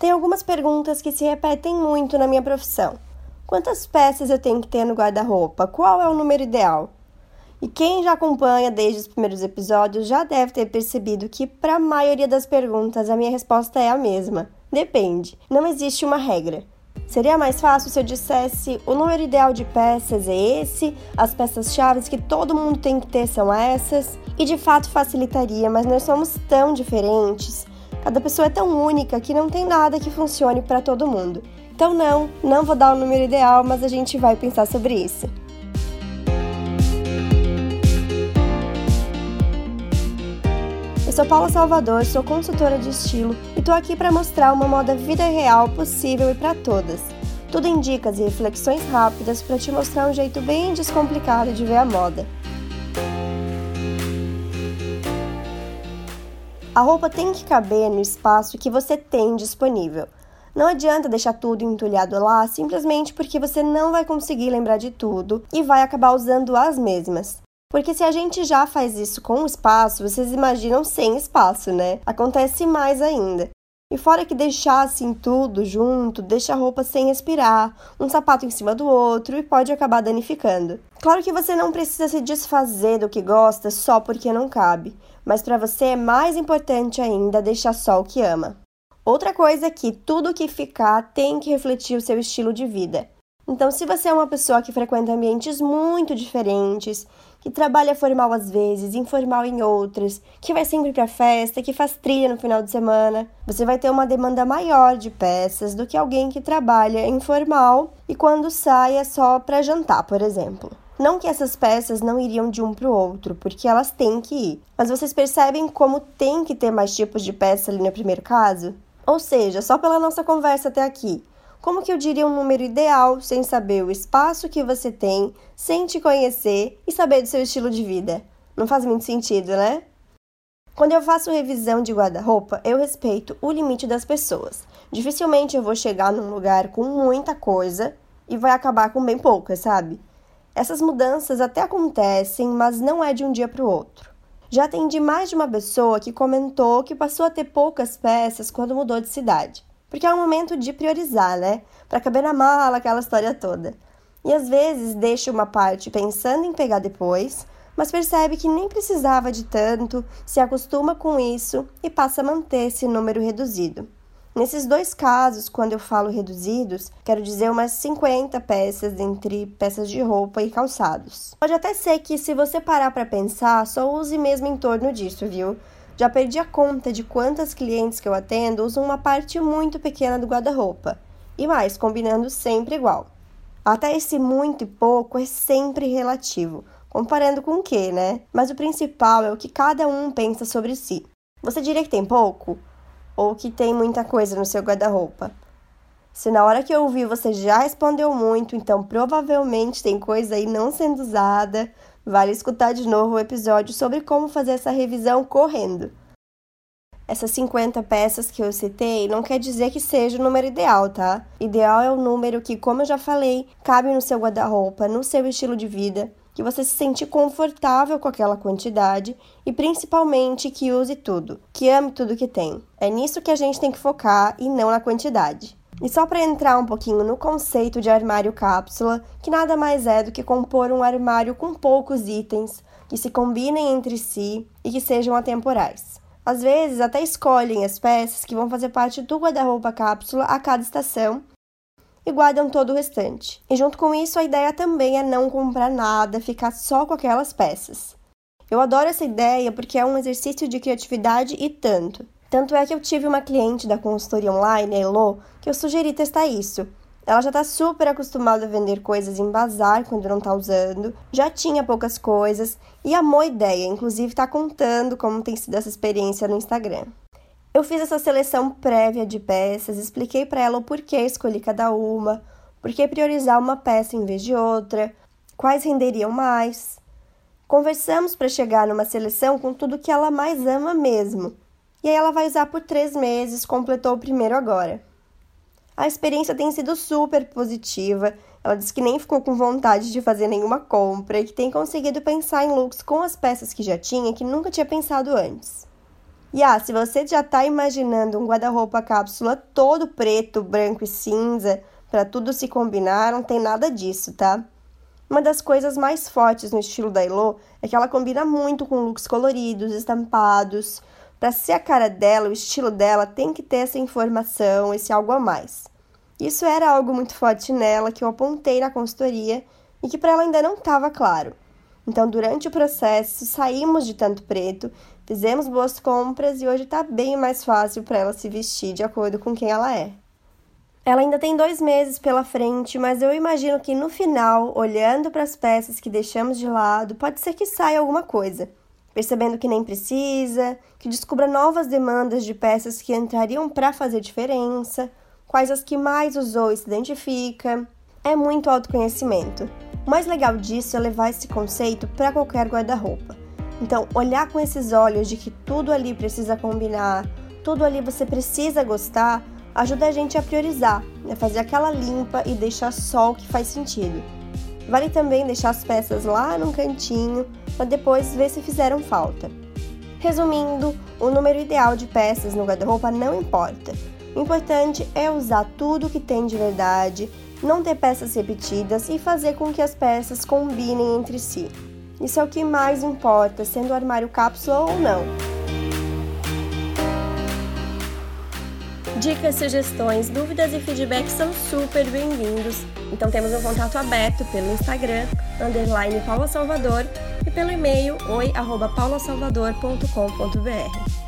Tem algumas perguntas que se repetem muito na minha profissão. Quantas peças eu tenho que ter no guarda-roupa? Qual é o número ideal? E quem já acompanha desde os primeiros episódios já deve ter percebido que, para a maioria das perguntas, a minha resposta é a mesma: depende. Não existe uma regra. Seria mais fácil se eu dissesse o número ideal de peças é esse, as peças-chave que todo mundo tem que ter são essas, e de fato facilitaria, mas nós somos tão diferentes, cada pessoa é tão única que não tem nada que funcione para todo mundo. Então, não, não vou dar o número ideal, mas a gente vai pensar sobre isso. Eu sou Paula Salvador, sou consultora de estilo e tô aqui para mostrar uma moda vida real possível e para todas. Tudo em dicas e reflexões rápidas para te mostrar um jeito bem descomplicado de ver a moda. A roupa tem que caber no espaço que você tem disponível. Não adianta deixar tudo entulhado lá simplesmente porque você não vai conseguir lembrar de tudo e vai acabar usando as mesmas. Porque se a gente já faz isso com espaço, vocês imaginam sem espaço, né? Acontece mais ainda. E fora que deixar assim tudo junto, deixa a roupa sem respirar, um sapato em cima do outro e pode acabar danificando. Claro que você não precisa se desfazer do que gosta só porque não cabe, mas para você é mais importante ainda deixar só o que ama. Outra coisa é que tudo que ficar tem que refletir o seu estilo de vida. Então, se você é uma pessoa que frequenta ambientes muito diferentes, que trabalha formal às vezes, informal em outras, que vai sempre para festa, que faz trilha no final de semana, você vai ter uma demanda maior de peças do que alguém que trabalha informal e quando sai é só para jantar, por exemplo. Não que essas peças não iriam de um para o outro, porque elas têm que ir. Mas vocês percebem como tem que ter mais tipos de peça ali no primeiro caso? Ou seja, só pela nossa conversa até aqui, como que eu diria um número ideal sem saber o espaço que você tem, sem te conhecer e saber do seu estilo de vida? Não faz muito sentido, né? Quando eu faço revisão de guarda-roupa, eu respeito o limite das pessoas. Dificilmente eu vou chegar num lugar com muita coisa e vai acabar com bem pouca, sabe? Essas mudanças até acontecem, mas não é de um dia para o outro. Já atendi mais de uma pessoa que comentou que passou a ter poucas peças quando mudou de cidade. Porque é um momento de priorizar, né? Para caber na mala aquela história toda. E às vezes deixa uma parte pensando em pegar depois, mas percebe que nem precisava de tanto, se acostuma com isso e passa a manter esse número reduzido. Nesses dois casos, quando eu falo reduzidos, quero dizer umas 50 peças entre peças de roupa e calçados. Pode até ser que, se você parar para pensar, só use mesmo em torno disso, viu? Já perdi a conta de quantas clientes que eu atendo usam uma parte muito pequena do guarda-roupa. E mais, combinando sempre igual. Até esse muito e pouco é sempre relativo, comparando com o que, né? Mas o principal é o que cada um pensa sobre si. Você diria que tem pouco? Ou que tem muita coisa no seu guarda-roupa? Se na hora que eu ouvi você já respondeu muito, então provavelmente tem coisa aí não sendo usada, Vale escutar de novo o episódio sobre como fazer essa revisão correndo. Essas 50 peças que eu citei não quer dizer que seja o número ideal, tá? Ideal é o número que, como eu já falei, cabe no seu guarda-roupa, no seu estilo de vida, que você se sente confortável com aquela quantidade e principalmente que use tudo, que ame tudo que tem. É nisso que a gente tem que focar e não na quantidade. E só para entrar um pouquinho no conceito de armário cápsula, que nada mais é do que compor um armário com poucos itens que se combinem entre si e que sejam atemporais. Às vezes, até escolhem as peças que vão fazer parte do guarda-roupa cápsula a cada estação e guardam todo o restante. E junto com isso, a ideia também é não comprar nada, ficar só com aquelas peças. Eu adoro essa ideia porque é um exercício de criatividade e tanto. Tanto é que eu tive uma cliente da consultoria online, a Elo, que eu sugeri testar isso. Ela já está super acostumada a vender coisas em bazar quando não está usando, já tinha poucas coisas e amou a ideia, inclusive está contando como tem sido essa experiência no Instagram. Eu fiz essa seleção prévia de peças, expliquei para ela o porquê escolhi cada uma, por que priorizar uma peça em vez de outra, quais renderiam mais. Conversamos para chegar numa seleção com tudo que ela mais ama mesmo, e aí ela vai usar por três meses, completou o primeiro agora. A experiência tem sido super positiva. Ela disse que nem ficou com vontade de fazer nenhuma compra e que tem conseguido pensar em looks com as peças que já tinha que nunca tinha pensado antes. E ah, se você já está imaginando um guarda-roupa cápsula todo preto, branco e cinza, para tudo se combinar, não tem nada disso, tá? Uma das coisas mais fortes no estilo da Elo é que ela combina muito com looks coloridos, estampados. Para ser a cara dela, o estilo dela tem que ter essa informação, esse algo a mais. Isso era algo muito forte nela que eu apontei na consultoria e que para ela ainda não estava claro. Então, durante o processo, saímos de tanto preto, fizemos boas compras e hoje está bem mais fácil para ela se vestir de acordo com quem ela é. Ela ainda tem dois meses pela frente, mas eu imagino que no final, olhando para as peças que deixamos de lado, pode ser que saia alguma coisa. Percebendo que nem precisa, que descubra novas demandas de peças que entrariam para fazer diferença, quais as que mais usou e se identifica. É muito autoconhecimento. O mais legal disso é levar esse conceito para qualquer guarda-roupa. Então, olhar com esses olhos de que tudo ali precisa combinar, tudo ali você precisa gostar, ajuda a gente a priorizar, né? fazer aquela limpa e deixar só o que faz sentido. Vale também deixar as peças lá num cantinho para depois ver se fizeram falta. Resumindo, o número ideal de peças no guarda-roupa não importa. O importante é usar tudo que tem de verdade, não ter peças repetidas e fazer com que as peças combinem entre si. Isso é o que mais importa, sendo o armário cápsula ou não. Dicas, sugestões, dúvidas e feedbacks são super bem-vindos. Então temos um contato aberto pelo Instagram, underline Paula Salvador, e pelo e-mail oi.paulasalvador.com.br.